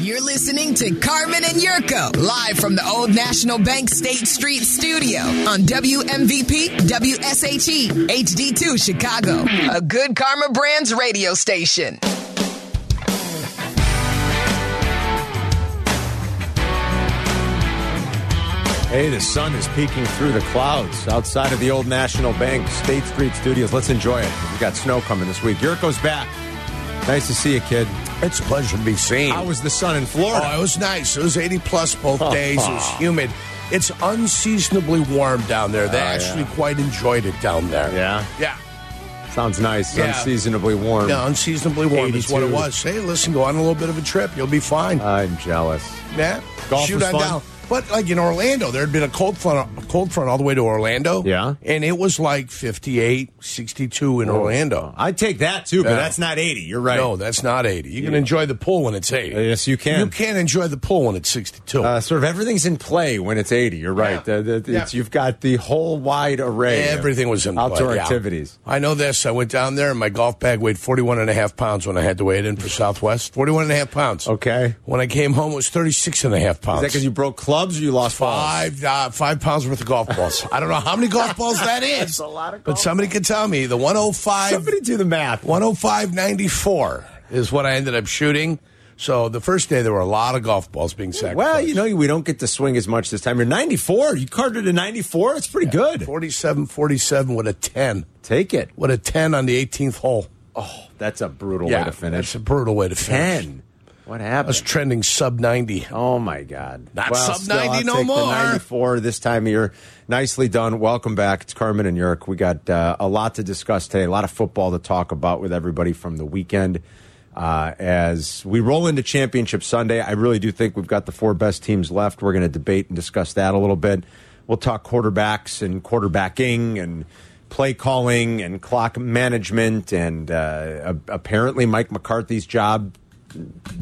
You're listening to Carmen and Yurko live from the Old National Bank State Street studio on WMVP WSHE HD2 Chicago, a good Karma Brands radio station. Hey, the sun is peeking through the clouds outside of the old National Bank State Street Studios. Let's enjoy it. We've got snow coming this week. Yurko's back. Nice to see you, kid. It's a pleasure to be seen. How was the sun in Florida? Oh, it was nice. It was 80 plus both days. It was humid. It's unseasonably warm down there. They Oh, actually yeah. quite enjoyed it down there. Yeah? Yeah. Sounds nice. Yeah. Unseasonably warm. Yeah, unseasonably warm is what it was. Hey, listen, go on a little bit of a trip. You'll be fine. I'm jealous. yeah. golf Shoot on fun? down. But like in Orlando, there had been a cold front, a cold front all the way to Orlando. Yeah. And it was like 58, 62 in Orlando. I'd take that too, but Yeah. that's not 80. You're right. No, that's not 80. You can enjoy the pool when it's 80. Yes, you can. You can't enjoy the pool when it's 62. Uh, sort of everything's in play when it's 80. You're right. Yeah. The- the- it's- You've got the whole wide array. of Everything was in play, outdoor yeah. activities. I know this. I went down there and my golf bag weighed 41 and a half pounds when I had to weigh it in for Southwest. 41 and a half pounds. Okay. When I came home, it was 36 and a half Is pounds. that because you broke clubs or you lost? Five, uh, five pounds worth of golf balls. I don't know how many golf balls that is. That's a lot of But somebody can tell me the 105, Somebody do the math. 105.94 is what I ended up shooting. So the first day there were a lot of golf balls being sacrificed. Well, you know, we don't get to swing as much this time. You're 94. You carded a 94. It's pretty good. 47 47 with a 10. Take it. With a 10 on the 18th hole. Oh, that's a brutal yeah, way to finish. That's a brutal way to finish. 10. What happened? I was trending sub 90. Oh my God! Not well, sub still, 90 I'll no take more. The Ninety-four this time of year. Nicely done. Welcome back. It's Carmen and Yerk. We got uh, a lot to discuss today. A lot of football to talk about with everybody from the weekend. Uh, as we roll into Championship Sunday, I really do think we've got the four best teams left. We're going to debate and discuss that a little bit. We'll talk quarterbacks and quarterbacking and play calling and clock management and uh, apparently Mike McCarthy's job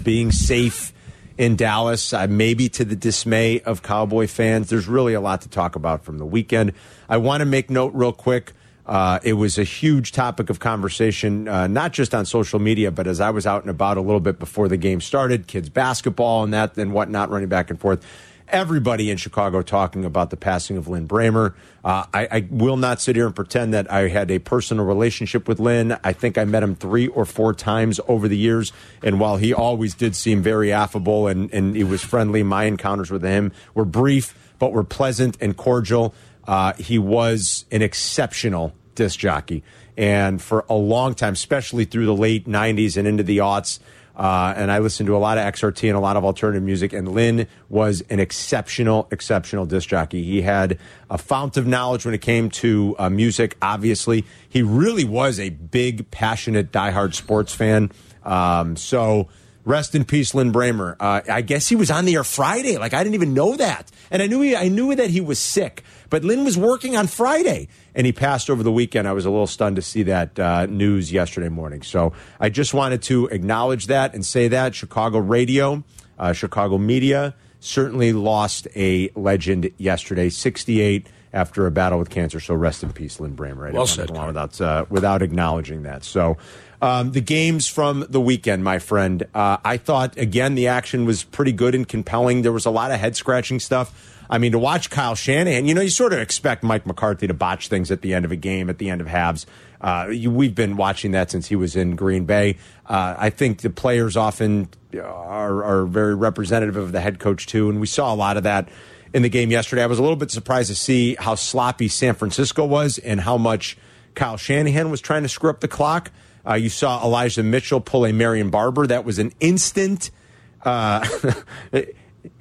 being safe in Dallas, uh, maybe to the dismay of Cowboy fans. There's really a lot to talk about from the weekend. I want to make note real quick. Uh, it was a huge topic of conversation, uh, not just on social media, but as I was out and about a little bit before the game started, kids basketball and that and whatnot, running back and forth. Everybody in Chicago talking about the passing of Lin Brehmer. Uh, I, I will not sit here and pretend that I had a personal relationship with Lin. I think I met him three or four times over the years, and while he always did seem very affable and, and he was friendly, my encounters with him were brief but were pleasant and cordial. Uh, he was an exceptional disc jockey, and for a long time, especially through the late '90s and into the aughts. Uh, and I listened to a lot of XRT and a lot of alternative music. And Lin was an exceptional, exceptional disc jockey. He had a fount of knowledge when it came to uh, music. Obviously, he really was a big, passionate, diehard sports fan. Um, so. Rest in peace, Lin Brehmer. Uh, I guess he was on the air Friday. Like I didn't even know that, and I knew he, I knew that he was sick. But Lin was working on Friday, and he passed over the weekend. I was a little stunned to see that uh, news yesterday morning. So I just wanted to acknowledge that and say that Chicago radio, uh, Chicago media certainly lost a legend yesterday, 68 after a battle with cancer. So rest in peace, Lin Brehmer. I Well said, without uh, without acknowledging that. So. Um, the games from the weekend, my friend. Uh, I thought again the action was pretty good and compelling. There was a lot of head scratching stuff. I mean, to watch Kyle Shanahan, you know, you sort of expect Mike McCarthy to botch things at the end of a game, at the end of halves. Uh, you, we've been watching that since he was in Green Bay. Uh, I think the players often are, are very representative of the head coach too, and we saw a lot of that in the game yesterday. I was a little bit surprised to see how sloppy San Francisco was and how much Kyle Shanahan was trying to screw up the clock. Uh, you saw Elijah Mitchell pull a Marion Barber. That was an instant. Uh,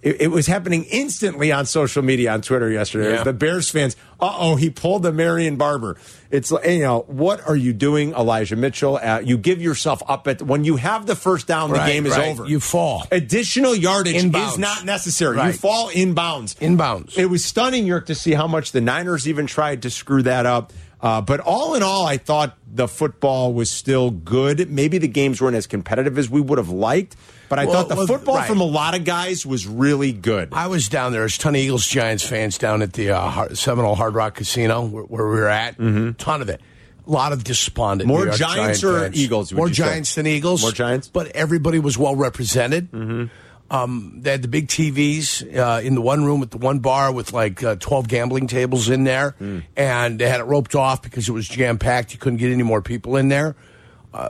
it, it was happening instantly on social media on Twitter yesterday. Yeah. The Bears fans, uh oh, he pulled the Marion Barber. It's you know, what are you doing, Elijah Mitchell? Uh, you give yourself up at when you have the first down, the Right, game is right. over. You fall. Additional yardage Inbounds. is not necessary. You Right. fall inbounds. Inbounds. It was stunning, York, to see how much the Niners even tried to screw that up. Uh, but all in all, I thought the football was still good. Maybe the games weren't as competitive as we would have liked, but I Well, thought the well, football right. from a lot of guys was really good. I was down there. There's a ton of Eagles Giants fans down at the uh, Seminole Hard Rock Casino where, where we were at. Ton of it. A lot of despondent. More Giants Giant or fans. Eagles, More you say? Giants than Eagles. More Giants? But everybody was well represented. Um, they had the big TVs uh, in the one room with the one bar with like uh, 12 gambling tables in there. And they had it roped off because it was jam packed. You couldn't get any more people in there. Uh,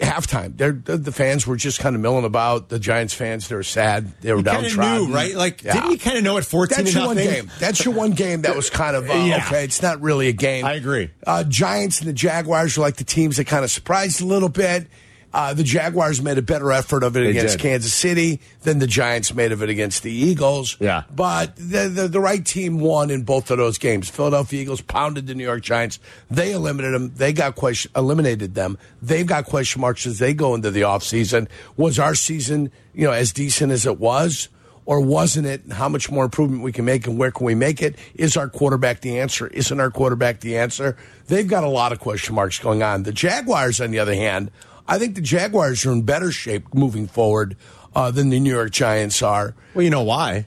halftime, they're, the the fans were just kind of milling about. The Giants fans, they were sad. They were You downtrodden. knew, right? Like, Yeah. didn't you kind of know at fourteen That's to your one game. That's your one game that was kind of uh, Yeah. okay. It's not really a game. I agree. Uh, Giants and the Jaguars are like the teams that kind of surprised a little bit. Uh, the Jaguars made a better effort of it They against did. Kansas City than the Giants made of it against the Eagles. Yeah. but the, the the right team won in both of those games. Philadelphia Eagles pounded the New York Giants. They eliminated them. They got question eliminated them. They've got question marks as they go into the offseason. Was our season you know as decent as it was? or wasn't it? How much more improvement we can make, and where can we make it? Is our quarterback the answer? Isn't our quarterback the answer? They've got a lot of question marks going on. The Jaguars, on the other hand, I think the Jaguars are in better shape moving forward uh, than the New York Giants are Well, you know why?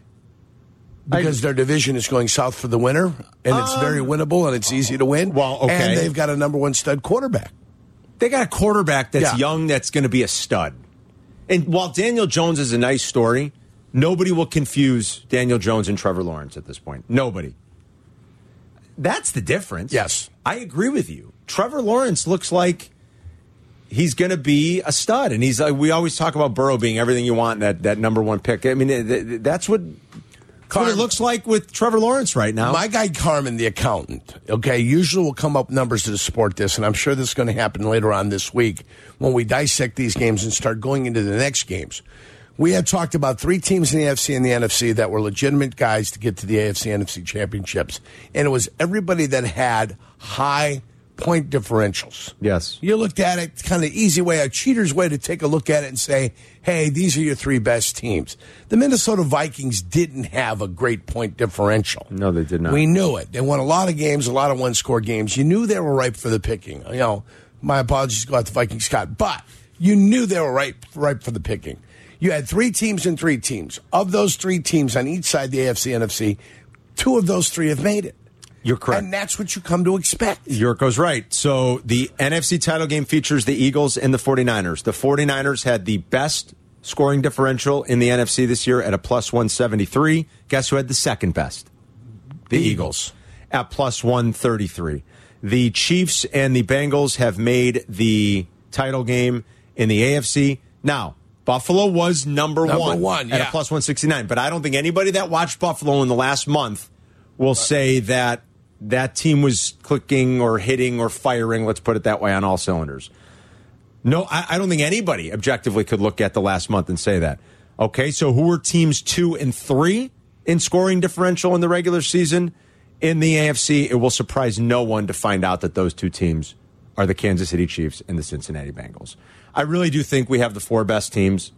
because their division is going south for the winter, and it's very winnable and it's easy to win. Um, Well, okay. and they've got a number one stud quarterback. They got a quarterback that's Yeah. young that's going to be a stud. And while Daniel Jones is a nice story, nobody will confuse Daniel Jones and Trevor Lawrence at this point. Nobody. That's the difference. Yes. I agree with you. Trevor Lawrence looks like he's going to be a stud, and he's like we always talk about Burrow being everything you want that that number one pick. I mean, th- th- that's what. That's what it looks like with Trevor Lawrence right now. My guy Carmen, the accountant, okay, usually will come up numbers to support this, and I'm sure this is going to happen later on this week when we dissect these games and start going into the next games. We had talked about three teams in the AFC and the NFC that were legitimate guys to get to the AFC NFC championships, and it was everybody that had high point differentials. Yes. You looked at it, kind of easy way, a cheater's way to take a look at it and say, hey, these are your three best teams. The Minnesota Vikings didn't have a great point differential. No, they did not. We knew it. They won a lot of games, a lot of one score games. You knew they were ripe for the picking. You know, my apologies to go out to Viking Scott, but you knew they were ripe, ripe for the picking. You had three teams and three teams. Of those three teams on each side, the AFC, NFC, two of those three have made it. You're correct. And that's what you come to expect. Yurko's right. So the NFC title game features the Eagles and the 49ers. The 49ers had the best scoring differential in the NFC this year at a plus 173. Guess who had the second best? The, Eagles. at plus 133. The Chiefs and the Bengals have made the title game in the AFC. Now, Buffalo was number, Number one, one, at yeah. a plus 169, but I don't think anybody that watched Buffalo in the last month will say that that team was clicking or hitting or firing, let's put it that way, on all cylinders. No, I, I don't think anybody objectively could look at the last month and say that. Okay, so who were teams two and three in scoring differential in the regular season? In the AFC, it will surprise no one to find out that those two teams are the Kansas City Chiefs and the Cincinnati Bengals. I really do think we have the four best teams.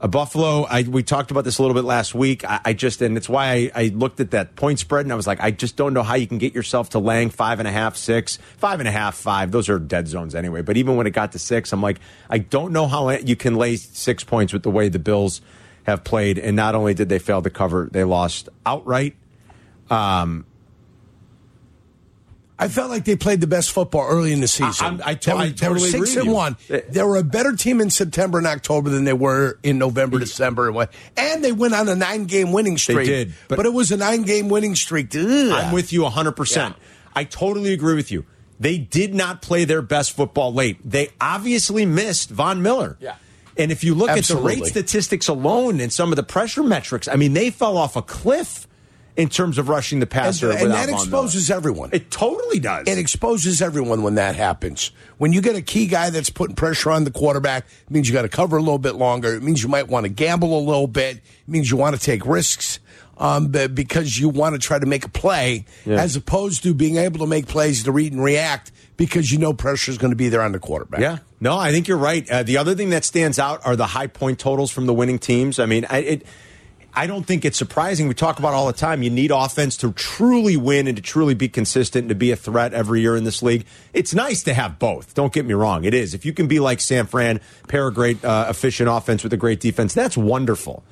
Uh, Buffalo, I, we talked about this a little bit last week. I, I just, and it's why I, I looked at that point spread and I was like, I just don't know how you can get yourself to laying five and a half, six, five and a half, five. Those are dead zones anyway. But even when it got to six, I'm like, I don't know how you can lay six points with the way the Bills have played. And not only did they fail to cover, they lost outright. I felt like they played the best football early in the season. I to- they were, I they were totally six agree and one. They were a better team in September and October than they were in November, December, and what. And they went on a nine-game winning streak. They did, but, but- it was a nine-game winning streak. Ugh. I'm with you 100%. I totally agree with you. They did not play their best football late. They obviously missed Von Miller. Yeah. And if you look Absolutely. at the rate statistics alone and some of the pressure metrics, I mean, they fell off a cliff in terms of rushing the passer. and without that exposes everyone. It totally does. It exposes everyone when that happens. When you get a key guy that's putting pressure on the quarterback, it means you got to cover a little bit longer. It means you might want to gamble a little bit. It means you want to take risks um, because you want to try to make a play Yeah. as opposed to being able to make plays to read and react because you know pressure is going to be there on the quarterback. Yeah, no, I think you're right. Uh, the other thing that stands out are the high point totals from the winning teams. I mean, I, it, I don't think it's surprising. We talk about it all the time. You need offense to truly win and to truly be consistent and to be a threat every year in this league. It's nice to have both. Don't get me wrong. It is. If you can be like San Fran, pair a great, uh, efficient offense with a great defense, that's wonderful.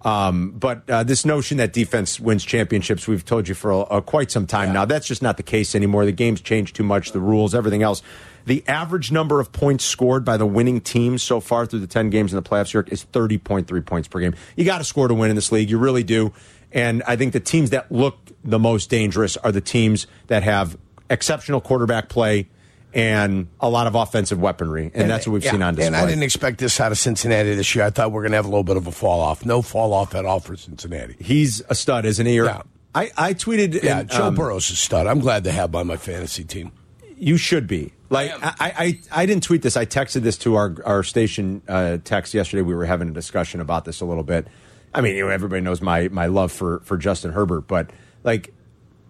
Um, but uh, this notion that defense wins championships, we've told you for a, a, quite some time now. That's just not the case anymore. The game's changed too much, the rules, everything else. The average number of points scored by the winning teams so far through the 10 games in the playoffs York, is 30.3 points per game. You got to score to win in this league. You really do. And I think the teams that look the most dangerous are the teams that have exceptional quarterback play and a lot of offensive weaponry, and, and that's what we've yeah, seen on display. And I didn't expect this out of Cincinnati this year. I thought we are going to have a little bit of a fall off. No fall off at all for Cincinnati. He's a stud, isn't he? Or, yeah. I, I tweeted. Yeah, and, Joe um, Burrow's a stud. I'm glad to have him on my fantasy team. You should be. Like I, I, I, didn't tweet this. I texted this to our our station uh, text yesterday. We were having a discussion about this a little bit. I mean, you know, everybody knows my my love for for Justin Herbert, but like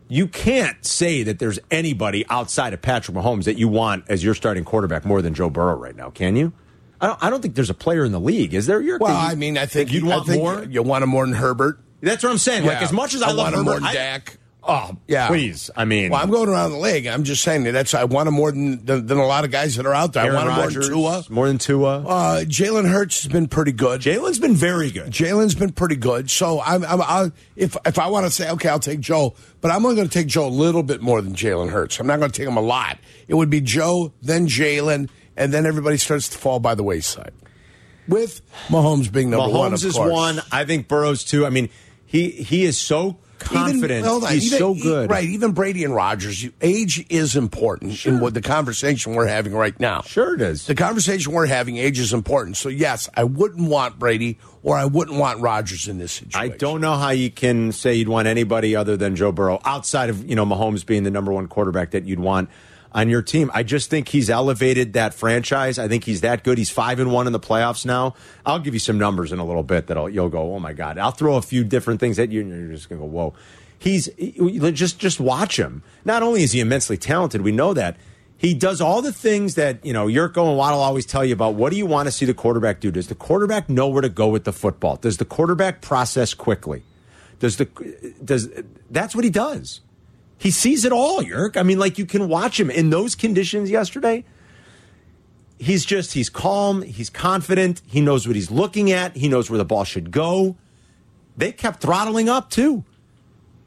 you can't say that there's anybody outside of Patrick Mahomes that you want as your starting quarterback more than Joe Burrow right now, can you? I don't, I don't think there's a player in the league. Is there? Your well, I mean, I think you'd want more. You want him more than Herbert. That's what I'm saying. Yeah. Like as much as I, I love want him Herbert, more than Dak. Oh, yeah. Please. I mean, well, I'm going around the league. I'm just saying that that's I want him more than than, than a lot of guys that are out there. Aaron I want him Rodgers, more than Tua. More than Tua. Uh, Jalen Hurts has been pretty good. Jalen's been very good. Jalen's been pretty good. So I'm, I'm I'll, if if I want to say okay, I'll take Joe, but I'm only going to take Joe a little bit more than Jalen Hurts. I'm not going to take him a lot. It would be Joe, then Jalen, and then everybody starts to fall by the wayside. With Mahomes being number Mahomes one, Mahomes is course. one. I think Burrow's two. I mean, he he is so confident. Even, He's even, so good. Right. Even Brady and Rodgers, age is important sure. in what the conversation we're having right now. Sure it is. The conversation we're having, age is important. So, yes, I wouldn't want Brady or I wouldn't want Rodgers in this situation. I don't know how you can say you'd want anybody other than Joe Burrow outside of, you know, Mahomes being the number one quarterback that you'd want on your team. I just think he's elevated that franchise. I think he's that good. He's five and one in the playoffs now. I'll give you some numbers in a little bit that you'll go, oh my god. I'll throw a few different things at you, and you're just gonna go, whoa. He's just just watch him. Not only is he immensely talented, we know that. He does all the things that, you know, Yurko and Waddle always tell you about. What do you want to see the quarterback do? Does the quarterback know where to go with the football? Does the quarterback process quickly? Does the does that's what he does. He sees it all, Yerk. I mean, like you can watch him in those conditions yesterday. He's just, he's calm, he's confident, he knows what he's looking at, he knows where the ball should go. They kept throttling up too.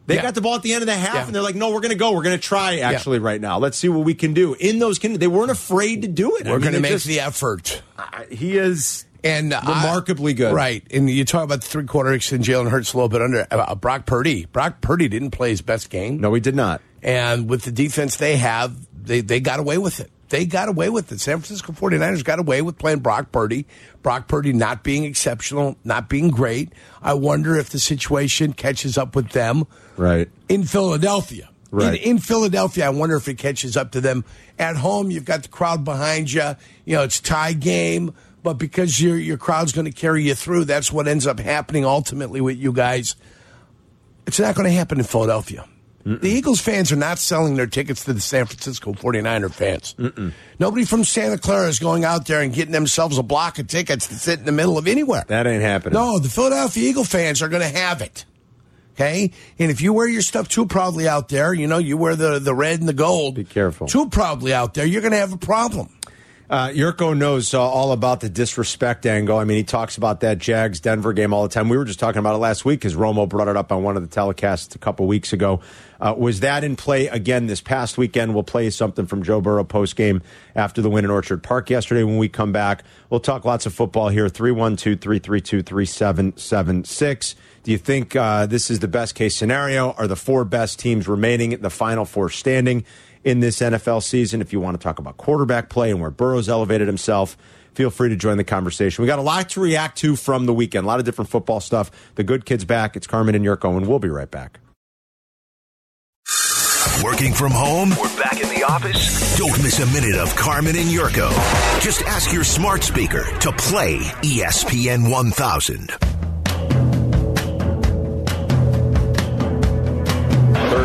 They yeah. got the ball at the end of the half, yeah. and they're like, "No, we're going to go. We're going to try actually yeah. right now. Let's see what we can do." In those, they weren't afraid to do it. We're I mean, going to make just, the effort. Uh, he is and remarkably good. Right. And you talk about the three quarters and Jalen Hurts a little bit under uh, Brock Purdy. Brock Purdy didn't play his best game. No, he did not. And with the defense they have, they, they got away with it. They got away with it. San Francisco 49ers got away with playing Brock Purdy. Brock Purdy not being exceptional, not being great. I wonder if the situation catches up with them right in Philadelphia. Right. In, in, Philadelphia, I wonder if it catches up to them. At home, you've got the crowd behind you. You know, it's tie game but because your your crowd's going to carry you through, that's what ends up happening ultimately with you guys. It's not going to happen in Philadelphia. Mm-mm. The Eagles fans are not selling their tickets to the San Francisco 49er fans. Mm-mm. Nobody from Santa Clara is going out there and getting themselves a block of tickets to sit in the middle of anywhere. That ain't happening. No, the Philadelphia Eagle fans are going to have it. Okay? And if you wear your stuff too proudly out there, you know, you wear the, the red and the gold. Be careful. Too proudly out there, you're going to have a problem. Uh, Yurko knows uh, all about the disrespect angle. I mean, he talks about that Jags Denver game all the time. We were just talking about it last week because Romo brought it up on one of the telecasts a couple weeks ago. Uh, was that in play again this past weekend? We'll play something from Joe Burrow post game after the win in Orchard Park yesterday. When we come back, we'll talk lots of football here. 312 332 3776. Do you think uh, this is the best case scenario? Are the four best teams remaining, in the final four standing? In this NFL season. If you want to talk about quarterback play and where Burrow's elevated himself, feel free to join the conversation. We got a lot to react to from the weekend, a lot of different football stuff. The good kids back. It's Carmen and Yurko, and we'll be right back. Working from home? We're back in the office? Don't miss a minute of Carmen and Yurko. Just ask your smart speaker to play ESPN 1000.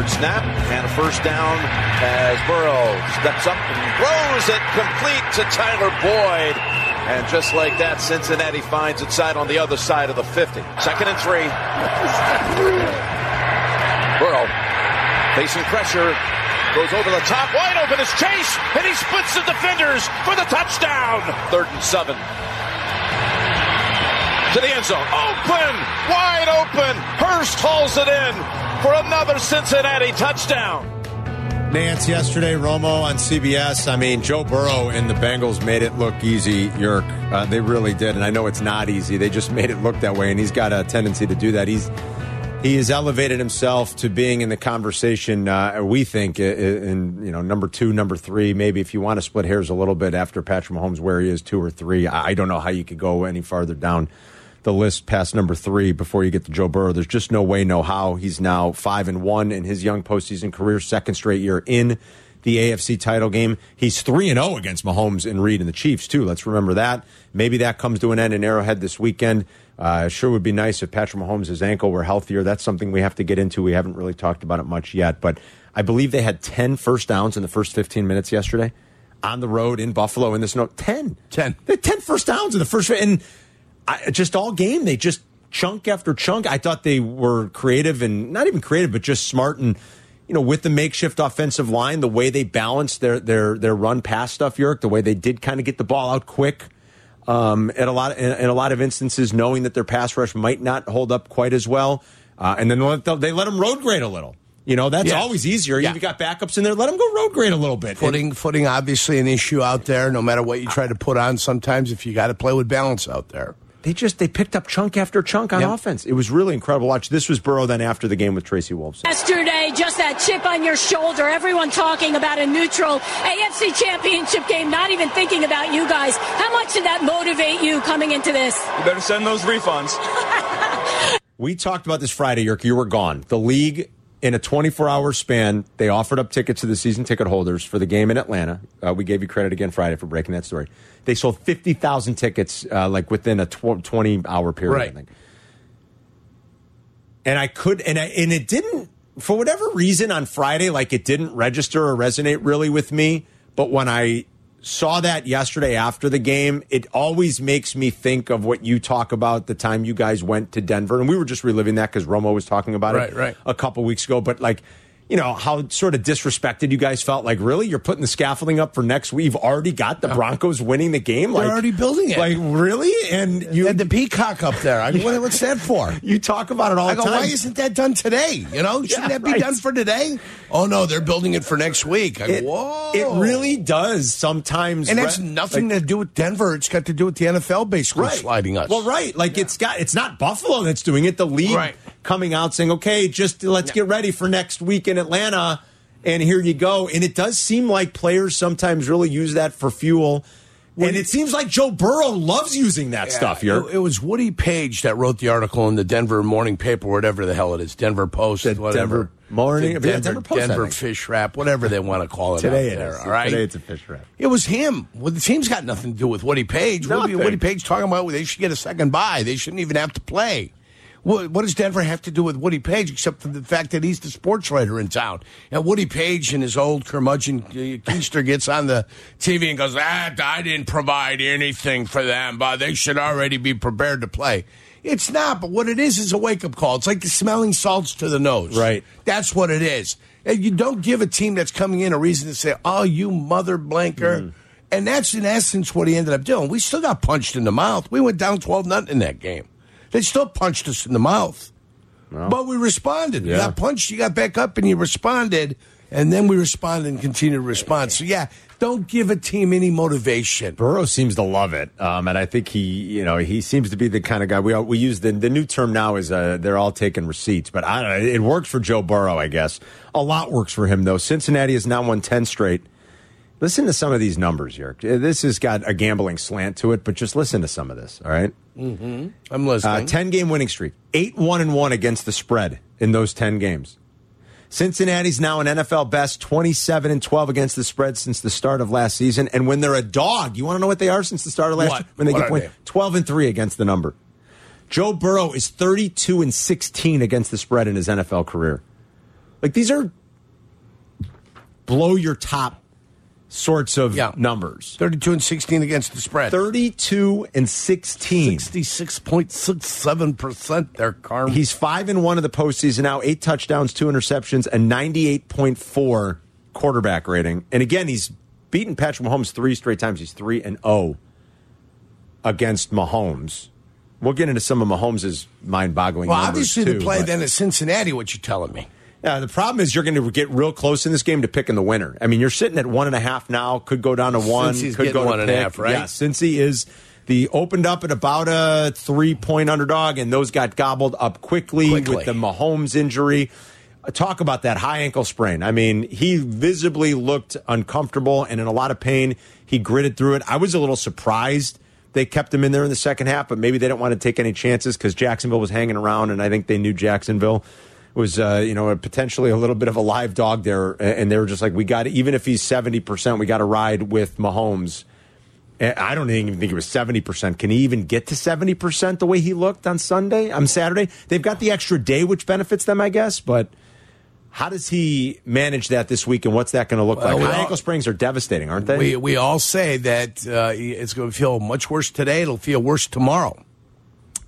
Snap and a first down as Burrow steps up and throws it complete to Tyler Boyd. And just like that, Cincinnati finds its side on the other side of the 50. Second and three. Burrow facing pressure. Goes over the top. Wide open is Chase. And he splits the defenders for the touchdown. Third and seven. To the end zone. Open. Wide open. Hurst hauls it in for another Cincinnati touchdown. Nance yesterday, Romo on CBS. I mean, Joe Burrow and the Bengals made it look easy, Yerk. Uh, they really did. And I know it's not easy. They just made it look that way. And he's got a tendency to do that. He's he has elevated himself to being in the conversation. Uh, we think in you know number two, number three, maybe if you want to split hairs a little bit after Patrick Mahomes, where he is two or three. I don't know how you could go any farther down the list past number three before you get to Joe Burrow. There's just no way, no how. He's now five and one in his young postseason career, second straight year in the AFC title game. He's three and zero against Mahomes and Reid and the Chiefs too. Let's remember that. Maybe that comes to an end in Arrowhead this weekend. Uh, sure would be nice if Patrick Mahomes' ankle were healthier. That's something we have to get into. We haven't really talked about it much yet, but I believe they had 10 first downs in the first 15 minutes yesterday on the road in Buffalo in this note. 10. 10. They had 10 first downs in the first. And I, just all game, they just chunk after chunk. I thought they were creative and not even creative, but just smart and you know with the makeshift offensive line, the way they balanced their their their run pass stuff, York, the way they did kind of get the ball out quick. Um, at a lot of, in, in, a lot of instances, knowing that their pass rush might not hold up quite as well, uh, and then they let them road grade a little. You know, that's yes. always easier. Yeah. You've got backups in there. Let them go road grade a little bit. Footing, footing, obviously an issue out there. No matter what you try to put on, sometimes if you got to play with balance out there they just they picked up chunk after chunk on yep. offense. It was really incredible. Watch this was Burrow then after the game with Tracy Wolfson. Yesterday, just that chip on your shoulder. Everyone talking about a neutral AFC Championship game. Not even thinking about you guys. How much did that motivate you coming into this? You better send those refunds. we talked about this Friday, Yerk. You were gone. The league in a 24 hour span, they offered up tickets to the season ticket holders for the game in Atlanta. Uh, we gave you credit again Friday for breaking that story. They sold 50,000 tickets uh, like within a tw- 20 hour period. Right. And I could, and I, and it didn't, for whatever reason on Friday, like it didn't register or resonate really with me. But when I saw that yesterday after the game. It always makes me think of what you talk about the time you guys went to Denver. And we were just reliving that because Romo was talking about right, it right. a couple weeks ago. But like, you know, how sort of disrespected you guys felt. Like, really? You're putting the scaffolding up for next week? You've already got the uh-huh. Broncos winning the game? Like, They're already building it. Like, really? And you had the peacock up there. I, mean, what, what's that for? You talk about it all I the go, time. Why isn't that done today? You know, shouldn't yeah, that be right. done for today? Oh, no, they're building it for next week. I it, Whoa. It really does sometimes. And that's nothing like, to do with Denver. It's got to do with the NFL basically right. sliding us. Well, right. Like, yeah. it's got, it's not Buffalo that's doing it. The league right. Coming out saying, okay, just let's get ready for next week in Atlanta and here you go. And it does seem like players sometimes really use that for fuel. and it seems like Joe Burrow loves using that yeah, stuff here. It, was Woody Paige that wrote the article in the Denver Morning Paper, whatever the hell it is, Denver Post, the whatever. Denver Morning, the Denver, Denver, Post, Denver Fish Wrap, whatever they want to call it. Today it there, is. All right, today it's a fish wrap. It was him. Well, the team's got nothing to do with Woody Paige. Woody, Woody Paige talking about they should get a second bye. They shouldn't even have to play. What, what, does Denver have to do with Woody Paige except for the fact that he's the sports writer in town? And Woody Paige and his old curmudgeon uh, Keister gets on the TV and goes, ah, I didn't provide anything for them, but they should already be prepared to play. It's not, but what it is is a wake up call. It's like the smelling salts to the nose. Right. That's what it is. And you don't give a team that's coming in a reason to say, oh, you mother blanker. Mm. And that's in essence what he ended up doing. We still got punched in the mouth. We went down 12 nothing in that game. They still punched us in the mouth. No. But we responded. Yeah. You got punched, you got back up, and you responded. And then we responded and continued to respond. So, yeah, don't give a team any motivation. Burrow seems to love it, um, and I think he, you know, he seems to be the kind of guy. We we use the the new term now is uh, they're all taking receipts, but I don't. It works for Joe Burrow, I guess. A lot works for him though. Cincinnati has now won ten straight. Listen to some of these numbers here. This has got a gambling slant to it, but just listen to some of this. All right? mm-hmm. I'm listening. Uh, ten game winning streak, eight one and one against the spread in those ten games. Cincinnati's now an NFL best 27 and 12 against the spread since the start of last season. And when they're a dog, you want to know what they are since the start of last what? year? When they what get point, 12 and 3 against the number. Joe Burrow is 32 and 16 against the spread in his NFL career. Like these are blow your top sorts of yeah. numbers. 32 and 16 against the spread. 32 and 16. 66.67% there, Carm. He's 5 and 1 of the postseason now, 8 touchdowns, 2 interceptions, and 98.4 quarterback rating. And again, he's beaten Patrick Mahomes 3 straight times. He's 3 and 0 against Mahomes. We'll get into some of Mahomes' mind-boggling well, numbers obviously too, the play but- then at Cincinnati, what you telling me? Yeah, the problem is you're going to get real close in this game to picking the winner. I mean, you're sitting at one and a half now. Could go down to one. Could go to one and a half, right? Yeah, Cincy is the opened up at about a three point underdog, and those got gobbled up quickly, Quickly. with the Mahomes injury. Uh, Talk about that high ankle sprain. I mean, he visibly looked uncomfortable and in a lot of pain. He gritted through it. I was a little surprised they kept him in there in the second half, but maybe they didn't want to take any chances because Jacksonville was hanging around, and I think they knew Jacksonville was uh, you know potentially a little bit of a live dog there, and they were just like, we got to, even if he's seventy percent, we got to ride with Mahomes. I don't even think it was seventy percent. Can he even get to seventy percent the way he looked on Sunday? On Saturday, they've got the extra day, which benefits them, I guess, but. How does he manage that this week, and what's that going to look Well, like? High all- ankle sprains are devastating, aren't they? We we all say that uh, it's going to feel much worse today. It'll feel worse tomorrow.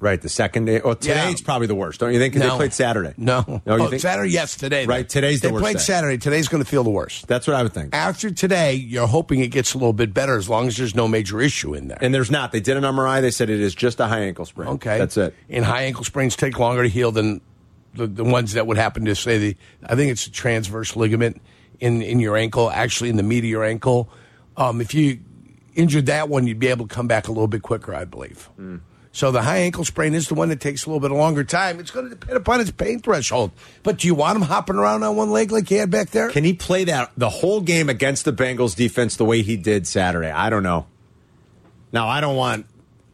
Right, the second day. Well, today Yeah. it's probably the worst, don't you think? 'Cause No. they played Saturday. No, no, you oh, think Saturday? Yes, today. Right, today's the they worst played day. Saturday. Today's going to feel the worst. That's what I would think. After today, you're hoping it gets a little bit better as long as there's no major issue in there. And there's not. They did an MRI. They said it is just a high ankle sprain. Okay, that's it. And high ankle sprains take longer to heal than the, the ones that would happen to say the. I think it's a transverse ligament in in your ankle, actually in the meat of your ankle. Um, if you injured that one, you'd be able to come back a little bit quicker, I believe. So the high ankle sprain is the one that takes a little bit longer time. It's going to depend upon its pain threshold. But do you want him hopping around on one leg like he had back there? Can he play that the whole game against the Bengals defense the way he did Saturday? I don't know. Now I don't want.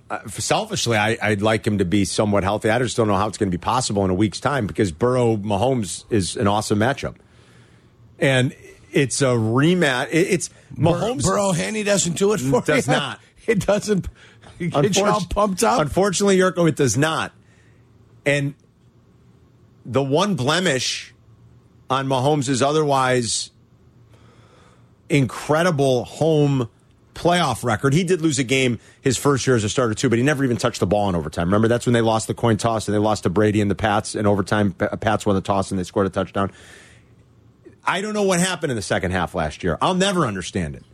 Uh, selfishly, I, I'd like him to be somewhat healthy. I just don't know how it's going to be possible in a week's time because Burrow Mahomes is an awesome matchup, and it's a rematch. It, it's Mahomes. Burrow Henne doesn't do it for Does you. Does not. It doesn't. It gets you all pumped up. Unfortunately, Yurko, it does not. And the one blemish on Mahomes' otherwise incredible home playoff record. He did lose a game his first year as a starter too, but he never even touched the ball in overtime. Remember, that's when they lost the coin toss and they lost to Brady and the Pats in overtime. Pats won the toss and they scored a touchdown. I don't know what happened in the second half last year. I'll never understand it.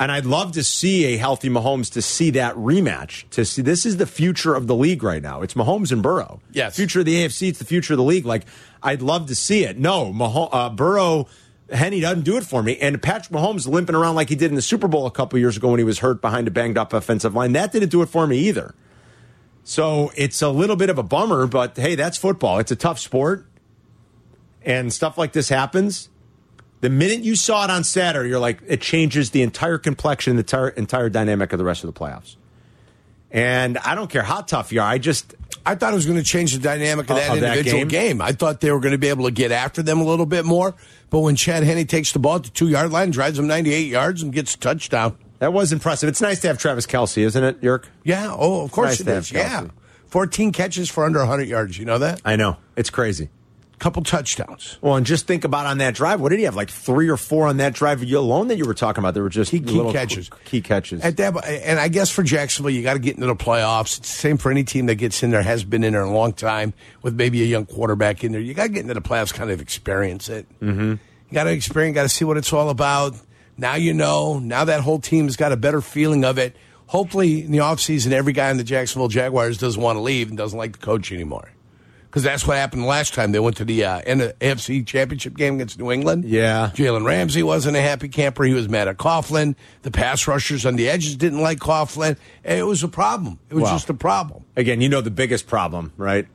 And I'd love to see a healthy Mahomes to see that rematch. To see this is the future of the league right now. It's Mahomes and Burrow. Yes. future of the AFC. It's the future of the league. Like I'd love to see it. No, uh, Burrow. Henne doesn't do it for me. And Patrick Mahomes limping around like he did in the Super Bowl a couple years ago when he was hurt behind a banged up offensive line. That didn't do it for me either. So it's a little bit of a bummer, but hey, that's football. It's a tough sport. And stuff like this happens. The minute you saw it on Saturday, you're like, it changes the entire complexion, the entire, entire dynamic of the rest of the playoffs. And I don't care how tough you are. I just, I thought it was going to change the dynamic of that Of that individual game? game. I thought they were going to be able to get after them a little bit more. But when Chad Henne takes the ball at the two yard line, drives them 98 yards, and gets a touchdown. that was impressive. It's nice to have Travis Kelce, isn't it, Yerk? Yeah. Oh, of course Nice it is. Yeah. 14 catches for under 100 yards. You know that? I know. It's crazy. Couple touchdowns. Well, and just think about on that drive. What did he have? Like three or four on that drive alone that you were talking about? There were just Key, key catches. Key catches. At that, and I guess for Jacksonville, you got to get into the playoffs. It's the same for any team that gets in there, has been in there a long time with maybe a young quarterback in there. You got to get into the playoffs, kind of experience it. Mm-hmm. You got to experience, got to see what it's all about. Now you know. Now that whole team's got a better feeling of it. Hopefully, in the offseason, every guy in the Jacksonville Jaguars doesn't want to leave and doesn't like the coach anymore. Because that's what happened last time. They went to the uh, N- AFC Championship game against New England. Yeah. Jalen Ramsey wasn't a happy camper. He was mad at Coughlin. The pass rushers on the edges didn't like Coughlin. It was a problem. It was Wow. just a problem. Again, you know the biggest problem, right?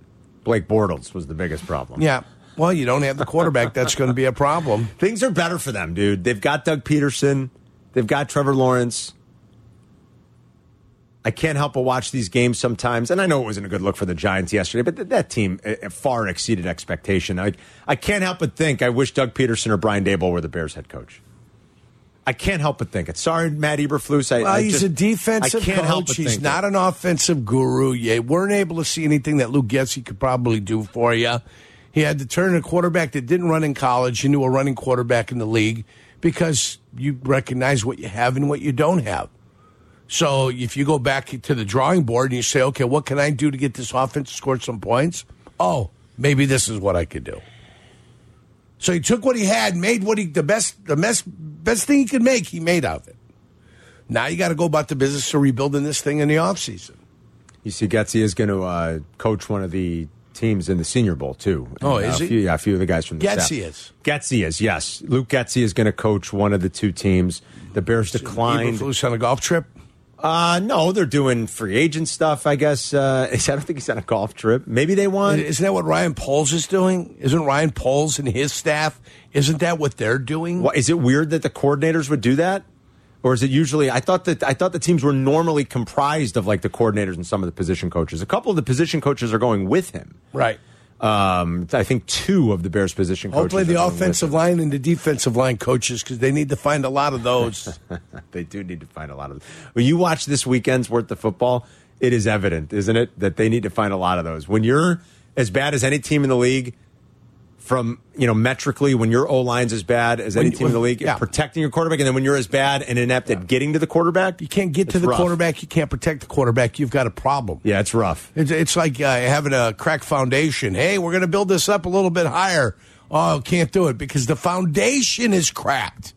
Blake Bortles was the biggest problem. Yeah. Well, you don't have the quarterback. That's going to be a problem. Things are better for them, dude. They've got Doug Pederson. They've got Trevor Lawrence. I can't help but watch these games sometimes, and I know it wasn't a good look for the Giants yesterday, but th- that team uh, far exceeded expectation. I, I can't help but think I wish Doug Pederson or Brian Daboll were the Bears head coach. I can't help but think it. Sorry, Matt Eberflus. I, Well, I he's just- a defensive I can't coach. help but he's not it. an offensive guru. You weren't able to see anything that Luke Getsy could probably do for you. He had to turn a quarterback that didn't run in college into a running quarterback in the league because you recognize what you have and what you don't have. So if you go back to the drawing board and you say, okay, what can I do to get this offense to score some points? Oh, maybe this is what I could do. So he took what he had, made what he the best the best best thing he could make, he made out of it. Now you got to go about the business of rebuilding this thing in the offseason. You see, Getsy is going to uh, coach one of the teams in the Senior Bowl too. Oh, And, is uh, he? A few, yeah, a few of the guys from the staff. is. Getsy is yes. Luke Getsy is going to coach one of the two teams. The Bears declined. Eberflus on a golf trip. Uh, no, they're doing free agent stuff. I guess. Uh, I don't think he's on a golf trip. Maybe they want. Isn't that what Ryan Poles is doing? Isn't Ryan Poles and his staff? Isn't that what they're doing? What, is it weird that the coordinators would do that? Or is it usually? I thought that I thought the teams were normally comprised of like the coordinators and some of the position coaches. A couple of the position coaches are going with him. Right. Um, I think two of the Bears position coaches. Hopefully, the offensive line and the defensive line coaches because they need to find a lot of those. they do need to find a lot of. them. When you watch this weekend's worth of football, it is evident, isn't it, that they need to find a lot of those. When you're as bad as any team in the league, from you know metrically, when your O line's as bad as any When- team in the league, yeah. protecting your quarterback, and then when you're as bad and inept at getting to the quarterback, you can't get to the rough. quarterback. You can't protect the quarterback. You've got a problem. Yeah, it's rough. It's, it's like uh, having a crack foundation. Hey, we're going to build this up a little bit higher. Oh, can't do it because the foundation is cracked.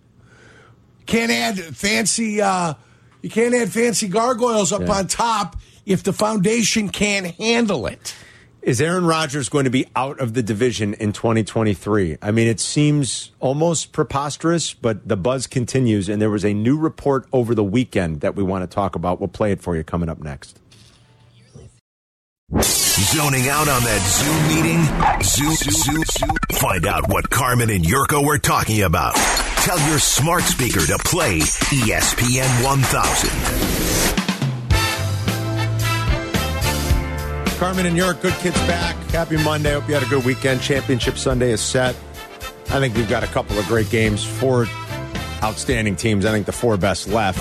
Can't add fancy. Uh, you can't add fancy gargoyles up Yeah. on top if the foundation can't handle it. Is Aaron Rodgers going to be out of the division in 2023? I mean, it seems almost preposterous, but the buzz continues. And there was a new report over the weekend that we want to talk about. We'll play it for you coming up next. Zoning out on that Zoom meeting? Zoom, Zoom, Zoom. Find out what Carmen and Yurko were talking about. Tell your smart speaker to play ESPN 1000. Carmen and York, good kids back. Happy Monday. Hope you had a good weekend. Championship Sunday is set. I think we've got a couple of great games. Four outstanding teams. I think the four best left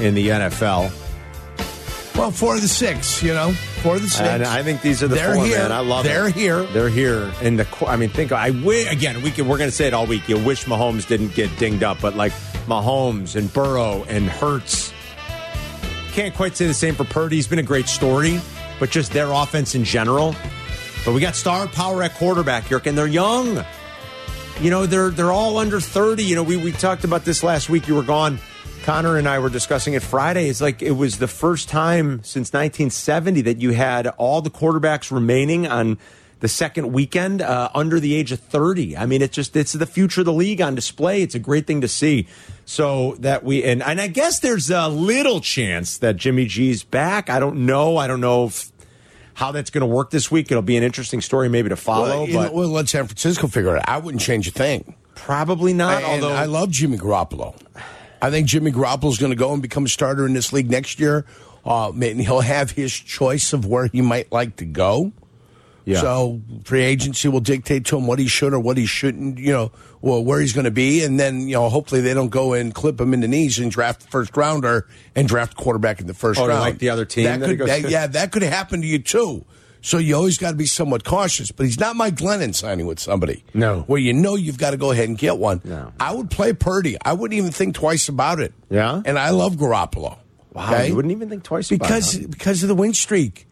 in the NFL. Well, four of the six, you know, four of the six. And I think these are the They're four, here. man. I love them. They're it. here. They're here. And the I mean, think I wi- again. We can, we're going to say it all week. You wish Mahomes didn't get dinged up, but like Mahomes and Burrow and Hurts can't quite say the same for Purdy. He's been a great story, but just their offense in general. But we got star power at quarterback, Yerk, and they're young. You know, they're they're all under thirty. You know, we we talked about this last week. You were gone. Connor and I were discussing it Friday. It's like it was the first time since 1970 that you had all the quarterbacks remaining on the second weekend uh, under the age of 30. I mean, it's just it's the future of the league on display. It's a great thing to see. So that we and and I guess there's a little chance that Jimmy G's back. I don't know. I don't know if, how that's going to work this week. It'll be an interesting story maybe to follow, well, but know, well, let San Francisco figure it out. I wouldn't change a thing. probably not. And although I love Jimmy Garoppolo. I think Jimmy Garoppolo is going to go and become a starter in this league next year. Uh, and he'll have his choice of where he might like to go. Yeah. So free agency will dictate to him what he should or what he shouldn't, you know, or where he's going to be, and then you know, hopefully they don't go and clip him in the knees and draft the first rounder and draft quarterback in the first Oh, round. like the other team That that could, that- yeah, that could happen to you too. So you always got to be somewhat cautious. But he's not Mike Glennon signing with somebody. No. where you know you've got to go ahead and get one. No. I would play Purdy. I wouldn't even think twice about it. Yeah? and I love Garoppolo. Wow, okay? you wouldn't even think twice about it, because huh? because of the win streak.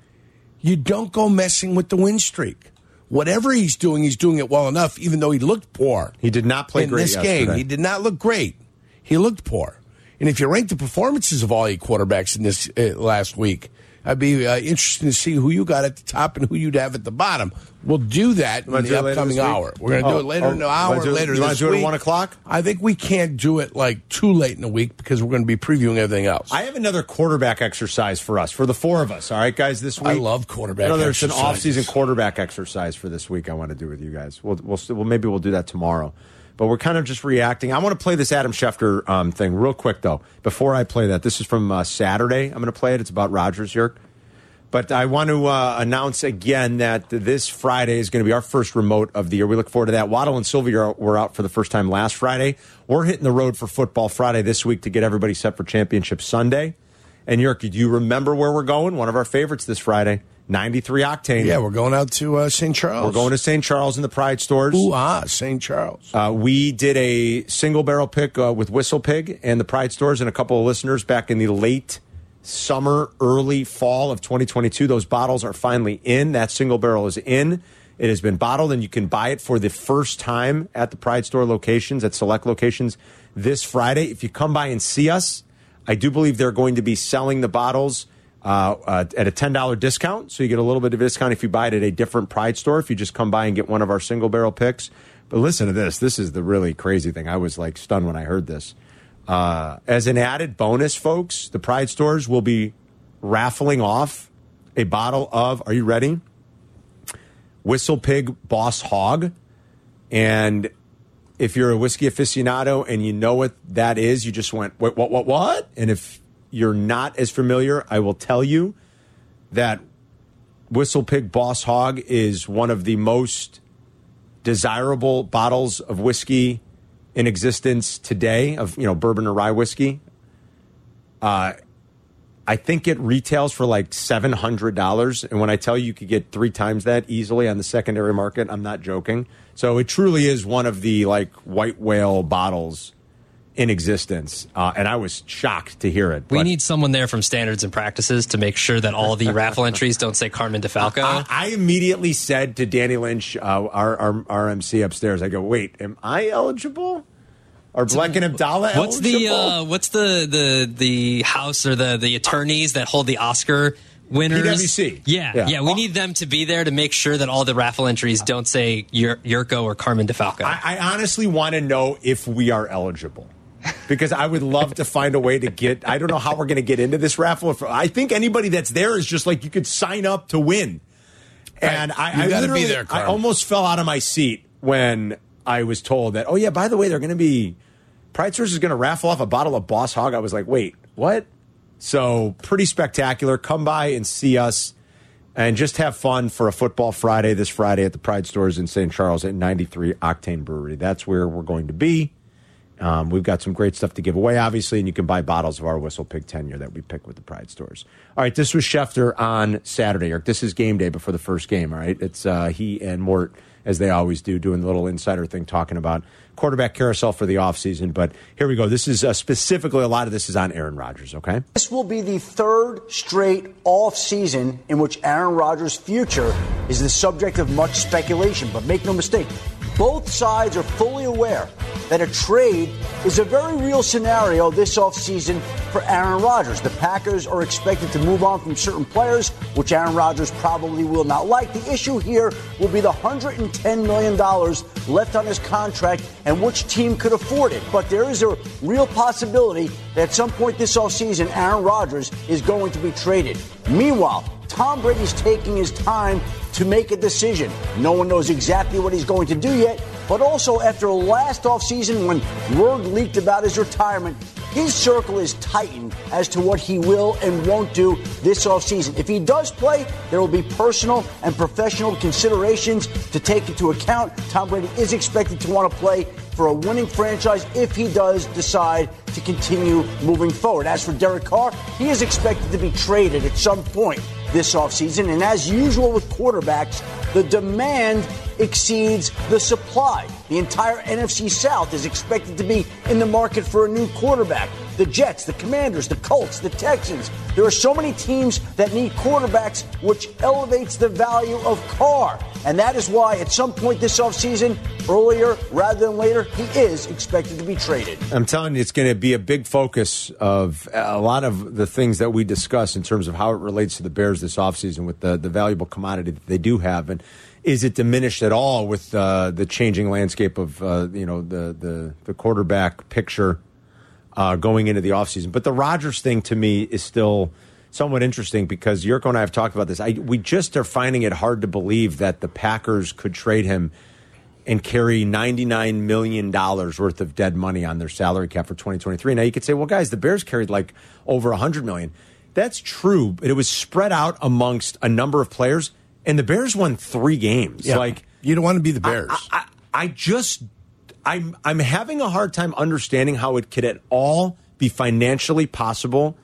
You don't go messing with the win streak. Whatever he's doing, he's doing it well enough. Even though he looked poor, He did not play in great this yesterday. game. He did not look great. He looked poor. And if you rank the performances of all eight quarterbacks in this uh, last week, I'd be uh, interested to see who you got at the top and who you'd have at the bottom. We'll do that in the do it later upcoming hour. We're going to Oh, do it later oh, in the hour, do later you this do it at week. 1 o'clock? I think we can't do it like too late in the week because we're going to be previewing everything else. I have another quarterback exercise for us, for the four of us. All right, guys, this week. I love quarterback No, there's an exercises. off-season quarterback exercise for this week. I want to do with you guys. We'll, we'll, well, maybe we'll do that tomorrow. But we're kind of just reacting. I want to play this Adam Schefter um, thing real quick, though. Before I play that, this is from uh, Saturday. I'm going to play it. It's about Rodgers Yerk. But I want to uh, announce again that this Friday is going to be our first remote of the year. We look forward to that. Waddle and Sylvia were out for the first time last Friday. We're hitting the road for football Friday this week to get everybody set for Championship Sunday. And Yerk, do you remember where we're going? One of our favorites this Friday, 93 Octane. yeah, we're going out to uh, St. Charles. We're going to St. Charles in the Pride stores. Ooh, ah, St. Charles. Uh, we did a single barrel pick uh, with Whistle Pig and the Pride stores and a couple of listeners back in the late summer, early fall of 2022. Those bottles are finally in. That single barrel is in. It has been bottled, and you can buy it for the first time at the Pride store locations, at select locations this Friday. If you come by and see us, I do believe they're going to be selling the bottles uh, uh, at a $10 discount. So you get a little bit of discount if you buy it at a different Pride store, if you just come by and get one of our single barrel picks. But listen to this. This is the really crazy thing. I was like stunned when I heard this. Uh, as an added bonus, folks, the Pride stores will be raffling off a bottle of, are you ready? Whistle Pig Boss Hog. And if you're a whiskey aficionado and you know what that is, you just went, what, what, what, what? And if you're not as familiar, I will tell you that Whistle Pig Boss Hog is one of the most desirable bottles of whiskey in existence today of you know bourbon or rye whiskey. Uh, I think it retails for like seven hundred dollars, and when I tell you you could get three times that easily on the secondary market, I'm not joking. So it truly is one of the like white whale bottles in existence, uh, and I was shocked to hear it. We need someone there from standards and practices to make sure that all the raffle entries don't say Carmen DeFalco. I, I immediately said to Danny Lynch, uh, our, our our MC upstairs, I go, "Wait, am I eligible? Are Black and Abdallah What's the eligible?" uh, what's the the the house or the the attorneys that hold the Oscar winners? PwC. Yeah, Yeah. yeah, We need them to be there to make sure that all the raffle entries don't say Yur- Yurko or Carmen DeFalco. I, I honestly want to know if we are eligible. Because I would love to find a way to get. I don't know how we're going to get into this raffle. If- I think anybody that's there is just like you could sign up to win. And I, I be literally- there, I almost fell out of my seat when I was told that. Oh yeah, by the way, they're going to be Pride Stores is going to raffle off a bottle of Boss Hog. I was like, wait, what? So pretty spectacular. Come by and see us and just have fun for a football Friday this Friday at the Pride Stores in St. Charles at 93 Octane Brewery. That's where we're going to be. Um, we've got some great stuff to give away, obviously, and you can buy bottles of our Whistle Pig tenure that we pick with the Pride Stores. All right, this was Schefter on Saturday. Eric, this is game day before the first game. All right, it's uh, he and Mort as they always do, doing the little insider thing, talking about quarterback carousel for the offseason. But here we go. This is uh, specifically a lot of this is on Aaron Rodgers. Okay. This will be the third straight off season in which Aaron Rodgers' future is the subject of much speculation. But make no mistake, both sides are fully aware that a trade is a very real scenario this offseason for Aaron Rodgers. The Packers are expected to move on from certain players, which Aaron Rodgers probably will not like. The issue here will be the $110 million left on his contract and which team could afford it. But there is a real possibility that at some point this offseason, Aaron Rodgers is going to be traded. Meanwhile, Tom Brady's taking his time to make a decision. No one knows exactly what he's going to do yet, but also after last offseason when word leaked about his retirement, his circle is tightened as to what he will and won't do this offseason. If he does play, there will be personal and professional considerations to take into account. Tom Brady is expected to want to play for a winning franchise if he does decide to continue moving forward. As for Derek Carr, he is expected to be traded at some point this offseason. And as usual with quarterbacks, the demand exceeds the supply. The entire NFC South is expected to be in the market for a new quarterback. The Jets, the Commanders, the Colts, the Texans. There are so many teams that need quarterbacks, which elevates the value of Carr. And that is why at some point this offseason, earlier rather than later, he is expected to be traded. I'm telling you, it's going to be a big focus of a lot of the things that we discuss in terms of how it relates to the Bears this offseason with the, the valuable commodity that they do have. And is it diminished at all with uh, the changing landscape of, uh, you know, the, the, the quarterback picture uh, going into the offseason? But the Rodgers thing to me is still somewhat interesting because Yurko and I have talked about this. I, we just are finding it hard to believe that the Packers could trade him and carry $99 million worth of dead money on their salary cap for 2023. Now you could say, well, guys, the Bears carried like over 100 million. That's true, but it was spread out amongst a number of players, and the Bears won three games. Like, you don't want to be the Bears. I, I just, I'm, I'm having a hard time understanding how it could at all be financially possible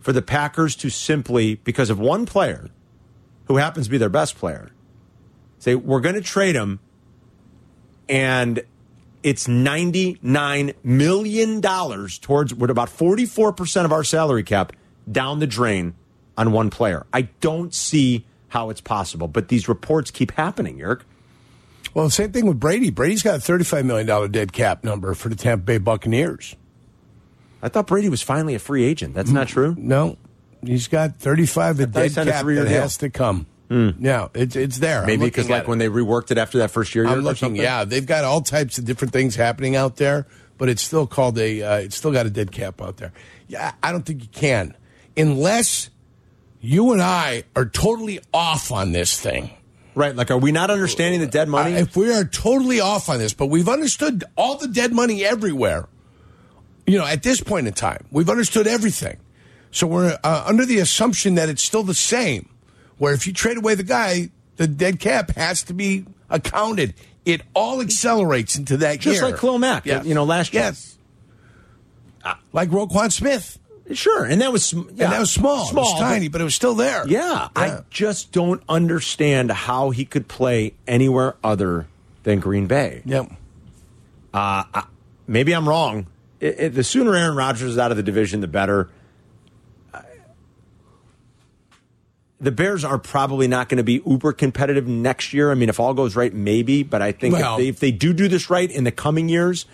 for the Packers to simply, because of one player who happens to be their best player, say, we're going to trade him and it's $99 million towards what about 44% of our salary cap down the drain on one player. I don't see how it's possible, but these reports keep happening, Yerk. Well, same thing with Brady. Brady's got a $35 million dead cap number for the Tampa Bay Buccaneers. I thought Brady was finally a free agent. That's not true. No, He's got 35 a dead cap that has to come. Yeah, it's it's there. Maybe because like when they reworked it after that first year, I'm looking. Yeah, they've got all types of different things happening out there, but it's still called a. Uh, it's still got a dead cap out there. Yeah, I don't think you can unless you and I are totally off on this thing. Right. Like, are we not understanding the dead money? Uh, if we are totally off on this, but we've understood all the dead money everywhere, you know, at this point in time, we've understood everything. So we're uh, under the assumption that it's still the same, where if you trade away the guy, the dead cap has to be accounted. It all accelerates into that Just year. like Khalil Mack, you know, last year. Yes. like Roquan Smith. Sure, and that was yeah, and that was small. small, it was tiny, but it was still there. Yeah, I just don't understand how he could play anywhere other than Green Bay. Yep. Maybe I'm wrong. It, it- the sooner Aaron Rodgers is out of the division, the better. Uh, The Bears are probably not going to be uber competitive next year. I mean, if all goes right, maybe. But I think Well- if, they, if they do do this right in the coming years,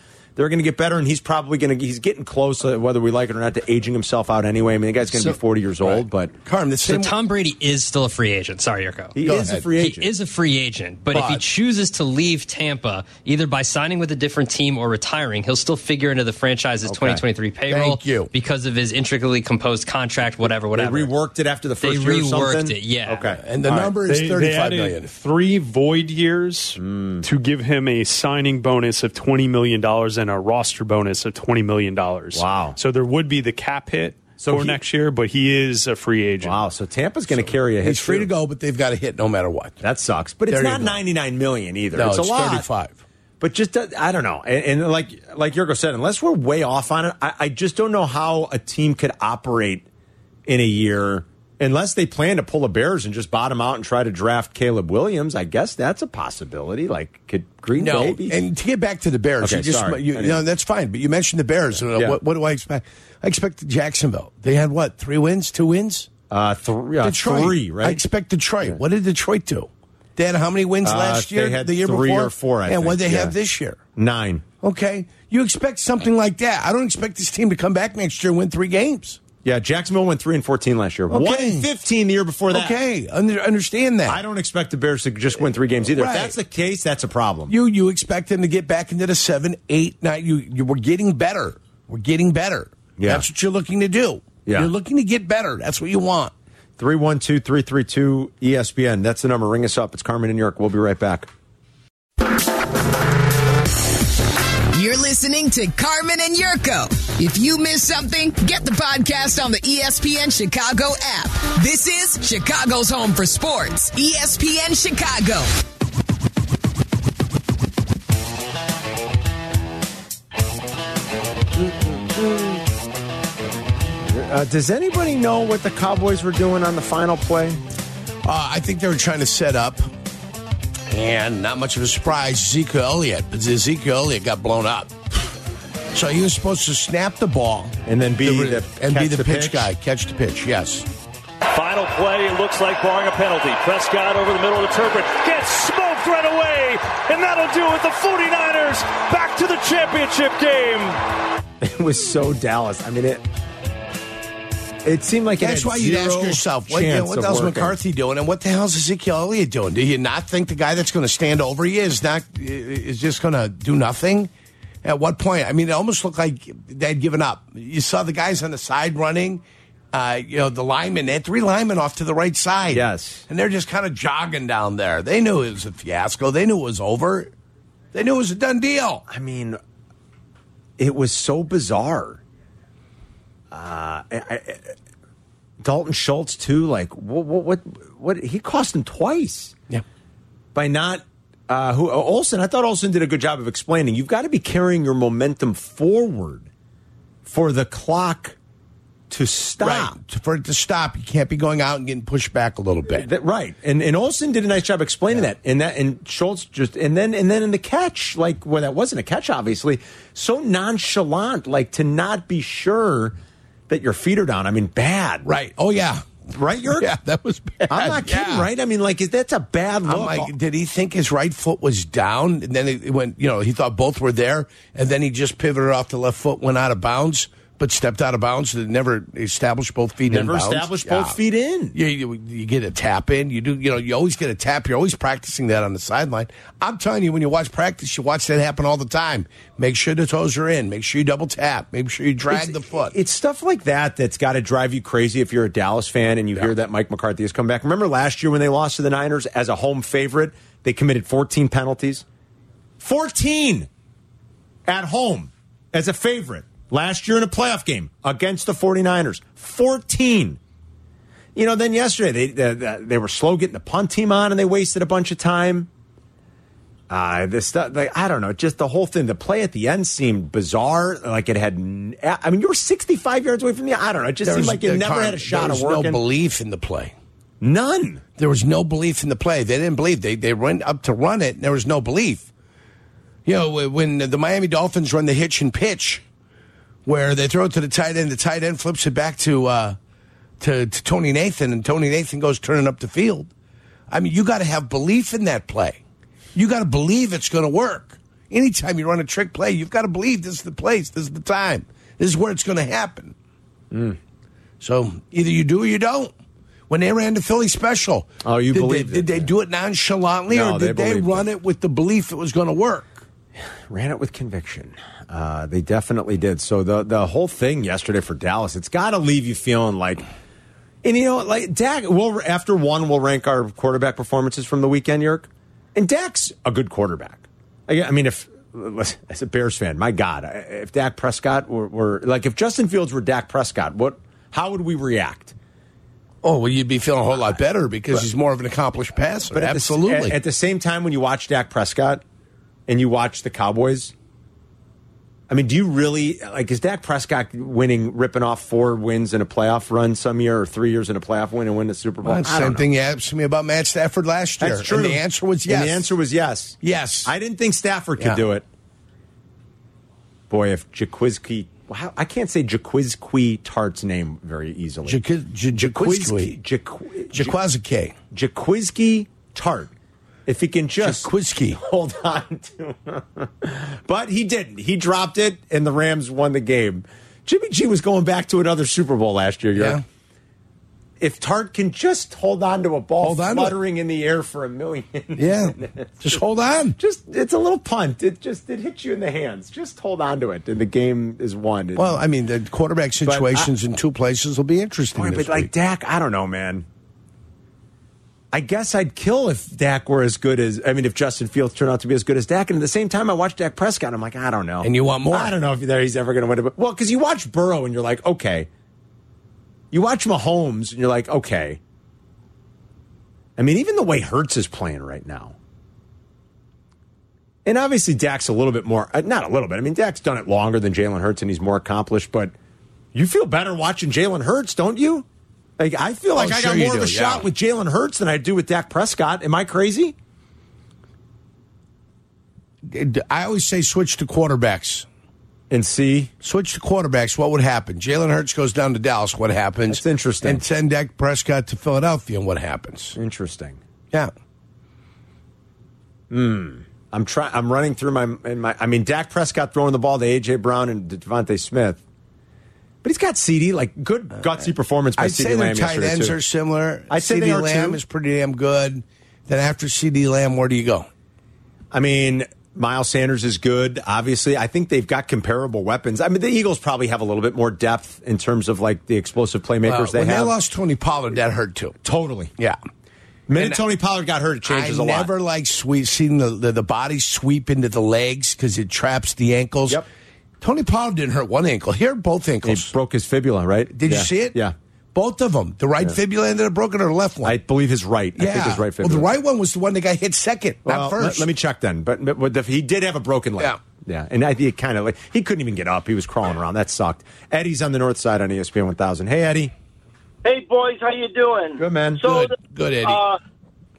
they're going to get better. And he's probably going to he's getting close, uh, whether we like it or not, to aging himself out anyway. I mean, the guy's going to So- be 40 years old, but Carm, the So. Tom Brady is still a free agent. Sorry, Yurko. he Go is a free agent. He is a free agent, but, if he chooses to leave Tampa, either by signing with a different team or retiring, he'll still figure into the franchise's 2023 payroll Thank you. because of his intricately composed contract, whatever, they whatever. reworked it after the They first year or reworked something? it, yeah. Okay. and the All right. number is They, they thirty-five added million. three void years to give him a signing bonus of twenty million dollars and a roster bonus of twenty million dollars. Wow. So there would be the cap hit So for he- next year, but he is a free agent. Wow, so Tampa's going to carry a hit. He's free too. to go, but they've got to hit no matter what. That sucks, but it's not go. 99 million either. No, it's, it's a lot. 35. But just uh, I don't know, and, and like like Yurko said, unless we're way off on it, I, I just don't know how a team could operate in a year unless they plan to pull the Bears and just bottom out and try to draft Caleb Williams. I guess that's a possibility. Like could Green No, Bay be? and to get back to the Bears, Okay, you just sorry. you, you know that's fine. But you mentioned the Bears. Yeah. What, what do I expect? I expect Jacksonville. They had what? Three wins, two wins. uh, three, uh, Detroit, three, right? I expect Detroit. What did Detroit do? They had how many wins Uh, last they year? had the year three before, or four, I and what think, they yeah. have this year? Nine. Okay, you expect something like that. I don't expect this team to come back next year and win three games. Yeah, Jacksonville went three and fourteen last year. One Okay. and fifteen the year before that. Okay, under, understand that. I don't expect the Bears to just win three games either. Right. If that's the case, that's a problem. You you expect them to get back into the seven, eight, nine. You, you we're getting better. We're getting better. Yeah. That's what you're looking to do. Yeah. You're looking to get better. That's what you want. 312 332 ESPN. That's the number. Ring us up. It's Carmen in New York. We'll be right back. You're listening to Carmen and Yurko. If you missed something, get the podcast on the ESPN Chicago app. This is Chicago's home for sports. ESPN Chicago. Uh, does anybody know what the Cowboys were doing on the final play? Uh, I think they were trying to set up, and not much of a surprise, Ezekiel Elliott. Ezekiel Elliott got blown up. So he was supposed to snap the ball And then be the, and be the, the pitch, pitch? guy, catch the pitch. Yes. Final play looks like barring a penalty. Prescott over the middle of the Turpin gets smoked right away, and that'll do it. The 49ers back to the championship game. It was so Dallas. I mean, it. It seemed like it That's had why you'd ask yourself, what, chance what the hell's working. McCarthy doing, and what the hell's Ezekiel Elliott doing? Do you not think the guy that's going to stand over you is not is just going to do nothing? At what point? I mean, it almost looked like they'd given up. You saw the guys on the side running. Uh, you know, the linemen, they had three linemen off to the right side. Yes. And they're just kind of jogging down there. They knew it was a fiasco. They knew it was over. They knew it was a done deal. I mean, it was so bizarre. Uh, I, I, Dalton Schultz too. Like, what, what? What? What? He cost him twice. Yeah. by not uh, who Olsen. I thought Olsen did a good job of explaining. You've got to be carrying your momentum forward for the clock to stop. Right. For it to stop, you can't be going out and getting pushed back a little bit. That, right, and and Olsen did a nice job explaining that, and that and Schultz just and then and then in the catch, like well, that wasn't a catch, obviously, so nonchalant, like to not be sure that your feet are down. I mean, bad, Right. Oh, yeah. Right? Yeah, that was bad. I'm not kidding, Yeah. right? I mean, like, is that's a bad look? I'm like, did he think his right foot was down? And then it went, you know, he thought both were there. And then he just pivoted off the left foot, went out of bounds. But stepped out of bounds. They never established both feet Never in bounds. established both feet in. You, you, you get a tap in. You do. You know. You always get a tap. You're always practicing that on the sideline. I'm telling you, when you watch practice, you watch that happen all the time. Make sure the toes are in. Make sure you double tap. Make sure you drag It's- the foot. It's stuff like that that's got to drive you crazy if you're a Dallas fan and you hear that Mike McCarthy has come back. Remember last year when they lost to the Niners as a home favorite, they committed 14 penalties. 14 at home as a favorite last year in a playoff game against the 49ers. 14. You know, then yesterday they they, they were slow getting the punt team on and they wasted a bunch of time. Uh, this stuff, like, I don't know, just the whole thing. The play at the end seemed bizarre. Like it had, I mean, you were 65 yards away from the, I don't know. It just There seemed was- like you never Carm, had a shot there of was working. no belief in the play. None. There was no belief in the play. They didn't believe. They they went up to run it. and There was no belief. You know, when the Miami Dolphins run the hitch and pitch, where they throw it to the tight end, the tight end flips it back to uh, to, to Tony Nathan, and Tony Nathan goes turning up the field. I mean, you got to have belief in that play. You got to believe it's going to work. Anytime you run a trick play, you've got to believe this is the place, this is the time, this is where it's going to happen. So either you do or you don't. When they ran the Philly special, Oh, you did believed they, it, Did they yeah. do it nonchalantly, No, or did they, believed run it. with the belief it was going to work? ran it with conviction. Uh, they definitely did. So the the whole thing yesterday for Dallas, it's got to leave you feeling like, and you know, like Dak. We'll after one, we'll rank our quarterback performances from the weekend, Yerk, and Dak's a good quarterback. I, I mean, if as a Bears fan, my God, if Dak Prescott were, were like if Justin Fields were Dak Prescott, what? How would we react? Oh, well, you'd be feeling a whole lot better because he's more of an accomplished passer. But at the- Absolutely. at, at the same time, when you watch Dak Prescott and you watch the Cowboys, I mean, do you really like? Is Dak Prescott winning, ripping off four wins in a playoff run some year, or three years in a playoff win and win the Super Bowl? Well, that's I the don't same thing you asked me about Matt Stafford last year. That's true. And the answer was yes. And the answer was yes. Yes. I didn't think Stafford could Yeah. do it. Boy, if Jaquiski, how, I can't say Jaquiski Tartt's name very easily. Jaquiz- J- Jaquiski. Jaquiski. Jaquiski Tartt. If he can just Jaquiski. hold on to But he didn't. He dropped it, and the Rams won the game. Jimmy G was going back to another Super Bowl last year. Yeah. If Tartt can just hold on to a ball Hold on to it. fluttering in the air for a million. Yeah. Just hold on. Just it's a little punt. It just it hits you in the hands. Just hold on to it, and the game is won. Well, I mean, the quarterback I- situations in two places will be interesting. Boy, but like. Dak, I don't know, man. I guess I'd kill if Dak were as good as I mean, if Justin Fields turned out to be as good as Dak. And at the same time, I watch Dak Prescott. I'm like, I don't know. And you want more. I don't know if he's ever going to win it. But, well, because you watch Burrow and you're like, okay. You watch Mahomes and you're like, okay. I mean, even the way Hurts is playing right now. And obviously, Dak's a little bit more, uh, not a little bit. I mean, Dak's done it longer than Jalen Hurts and he's more accomplished, but you feel better watching Jalen Hurts, don't you? Like, I feel like Oh, I sure got more of a shot yeah. with Jalen Hurts than I do with Dak Prescott. Am I crazy? I always say switch to quarterbacks. And see, Switch to quarterbacks. What would happen? Jalen Hurts goes down to Dallas. What happens? Interesting. And send Dak Prescott to Philadelphia. And what happens? interesting. Yeah. Hmm. I'm trying. I'm running through my in my. I mean, Dak Prescott throwing the ball to AJ Brown and DeVonta Smith, but he's got CeeDee like good gutsy performance by I'd CeeDee say their Lamb tight yesterday, ends too. are similar. I'd say CeeDee they are, Lamb too. is pretty damn good. Then after CeeDee Lamb, where do you go? I mean, Miles Sanders is good. Obviously, I think they've got comparable weapons. I mean, the Eagles probably have a little bit more depth in terms of like the explosive playmakers Well, they when have. they lost Tony Pollard, that hurt too. totally. Yeah. Minute And Tony Pollard got hurt, it changes I a lot. never like sweep, seeing the, the, the body sweep into the legs because it traps the ankles. Yep. Tony Pollard didn't hurt one ankle. Here, both ankles. he broke his fibula, right? Did Yeah. you see it? Yeah. Both of them. The right fibula ended up broken or the left one? I believe his right. yeah. I think his right well, fibula. the right one was the one that got hit second, Well, not let- first. Let, me check then. But, but, but the- he did have a broken leg. Yeah. Yeah. And I think kind of like he couldn't even get up. He was crawling around. That sucked. Eddie's on the north side on ESPN 1000. Hey, Eddie. Hey boys, how you doing? Good, man. So, Good. Good, Eddie. Uh,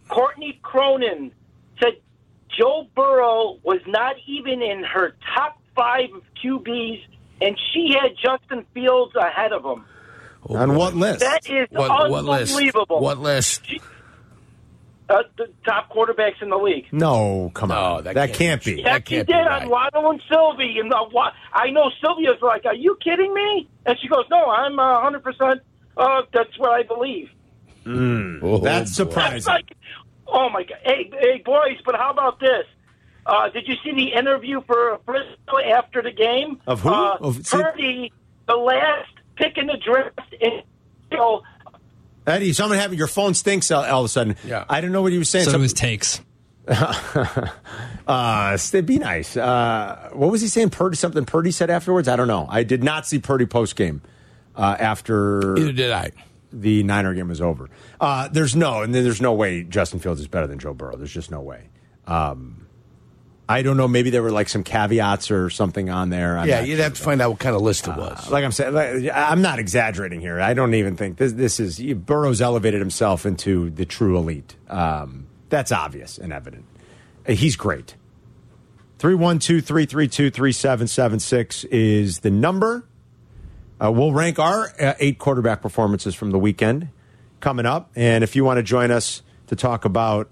Courtney Cronin said Joe Burrow was not even in her top five of QBs, and she had Justin Fields ahead of him. on what list? That is what, what list? unbelievable. What list? uh, the top quarterbacks in the league. No, come on. that That, can't can't, be be. true. That can't did be on. Waddle and Silvy. And the, Wa- I know Sylvia's like, "Are you kidding me?" And she goes, "No, I'm uh, 100. percent uh, That's what I believe." Oh, That's boy. That's surprising. like, oh my god! Hey, hey, boys! But how about this? Uh, did you see the interview for Frisco after the game? Of who? Uh, Of- see- Purdy, the last pick in the draft, in Frisco, Eddie, someone having your phone stinks all, all of a sudden. Yeah. I don't know what he was saying. So Some- do his takes. uh, st- be nice. Uh, what was he saying? Purdy, something Purdy said afterwards? I don't know. I did not see Purdy post game uh, after Neither did I. the Niner game was over. Uh, there's no, and then there's no way Justin Fields is better than Joe Burrow. There's just no way. Um, I don't know. Maybe there were like some caveats or something on there. I'm yeah, you'd sure. have to find out what kind of list it was. Like I'm saying, like, I'm not exaggerating here. I don't even think this. This is Burrow's elevated himself into the true elite. Um, that's obvious and evident. Uh, He's great. 312 332 3776 is the number. Uh, we'll rank our uh, eight quarterback performances from the weekend coming up. And if you want to join us to talk about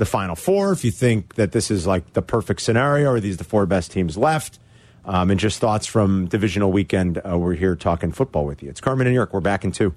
the Final Four, if you think that this is like the perfect scenario are these the four best teams left, um, and just thoughts from divisional weekend, uh, we're here talking football with you. It's Carmen and York. We're back in two.